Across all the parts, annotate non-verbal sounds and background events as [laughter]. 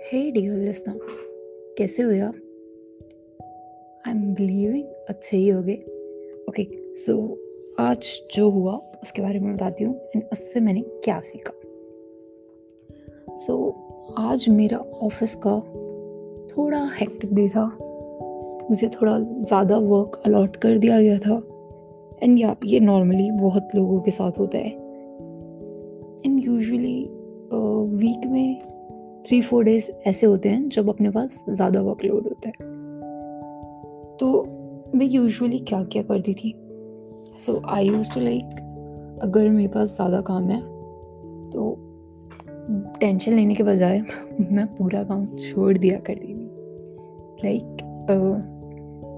हे dear listener कैसे हो यार? आई एम बिलीविंग अच्छे ही होगे ओके सो आज जो हुआ उसके बारे में बताती हूँ एंड उससे मैंने क्या सीखा। सो so, आज मेरा ऑफ़िस का थोड़ा हेक्टिक डे था। मुझे थोड़ा ज़्यादा वर्क अलॉट कर दिया गया था। एंड या ये नॉर्मली बहुत लोगों के साथ होता है। एंड यूजुअली वीक में थ्री फोर डेज़ ऐसे होते हैं जब अपने पास ज़्यादा वर्कलोड होता है। तो मैं यूजुअली क्या क्या करती थी? So I use to like अगर मेरे पास ज़्यादा काम है तो टेंशन लेने के बजाय [laughs] मैं पूरा काम छोड़ दिया करती थी। लाइक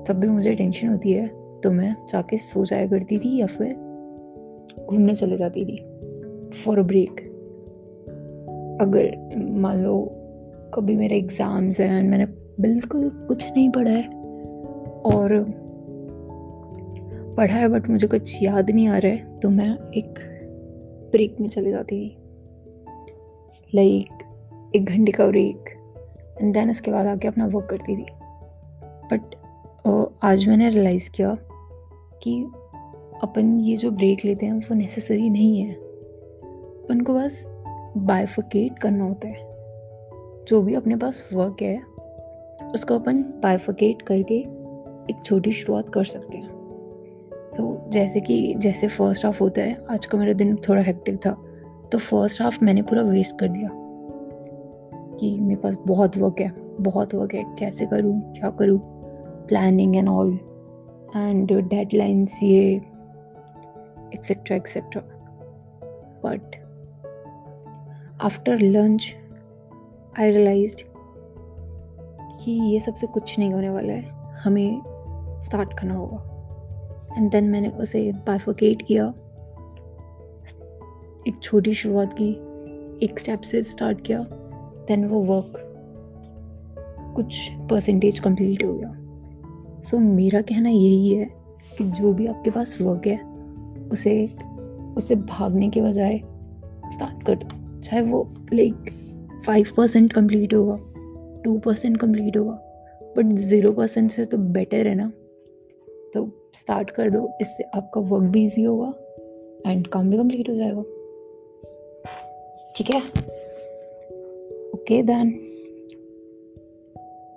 जब भी मुझे टेंशन होती है तो मैं जाके सो जाया करती थी या फिर घूमने चले जाती थी फॉर अ ब्रेक अगर मान लो कभी मेरे एग्ज़ाम्स हैं मैंने बिल्कुल कुछ नहीं पढ़ा है और पढ़ा है बट मुझे कुछ याद नहीं आ रहा है तो मैं एक ब्रेक में चले जाती थी लाइक एक घंटे का ब्रेक एंड देन उसके बाद आके अपना वर्क करती थी। बट आज मैंने रियलाइज़ किया कि अपन ये जो ब्रेक लेते हैं, वो नेसेसरी नहीं है। अपन को बस बाइफिकेट करना होता है। जो भी अपने पास वर्क है उसको अपन बाइफिकेट करके एक छोटी शुरुआत कर सकते हैं। सो so, जैसे कि जैसे फ़र्स्ट हाफ़ होता है आज का मेरा दिन थोड़ा हेक्टिक था तो फ़र्स्ट हाफ़ मैंने पूरा वेस्ट कर दिया। कि मेरे पास बहुत वर्क है बहुत वर्क है कैसे करूँ क्या करूँ planning and all and deadlines ये etcetera etcetera but after lunch I realise कि ये सबसे कुछ नहीं होने वाला है। हमें स्टार्ट करना होगा। एंड देन मैंने उसे बाइफोकेट किया। एक छोटी शुरुआत की। एक स्टेप से स्टार्ट किया। देन वो वर्क कुछ परसेंटेज कंप्लीट हो गया। सो so, मेरा कहना यही है कि जो भी आपके पास वर्क है उसे उसे भागने के बजाय स्टार्ट कर दो। चाहे वो लाइक फाइव परसेंट कंप्लीट होगा टू परसेंट कंप्लीट होगा बट ज़ीरो परसेंट से तो बेटर है ना? तो स्टार्ट कर दो, इससे आपका वर्क भी ईजी होगा एंड काम भी कंप्लीट हो जाएगा। ठीक है? Okay then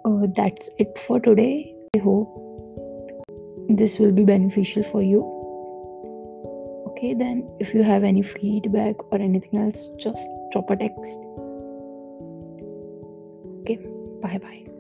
that's it for today I hope this will be beneficial for you. Okay then if you have any feedback or anything else just drop a text. Okay bye bye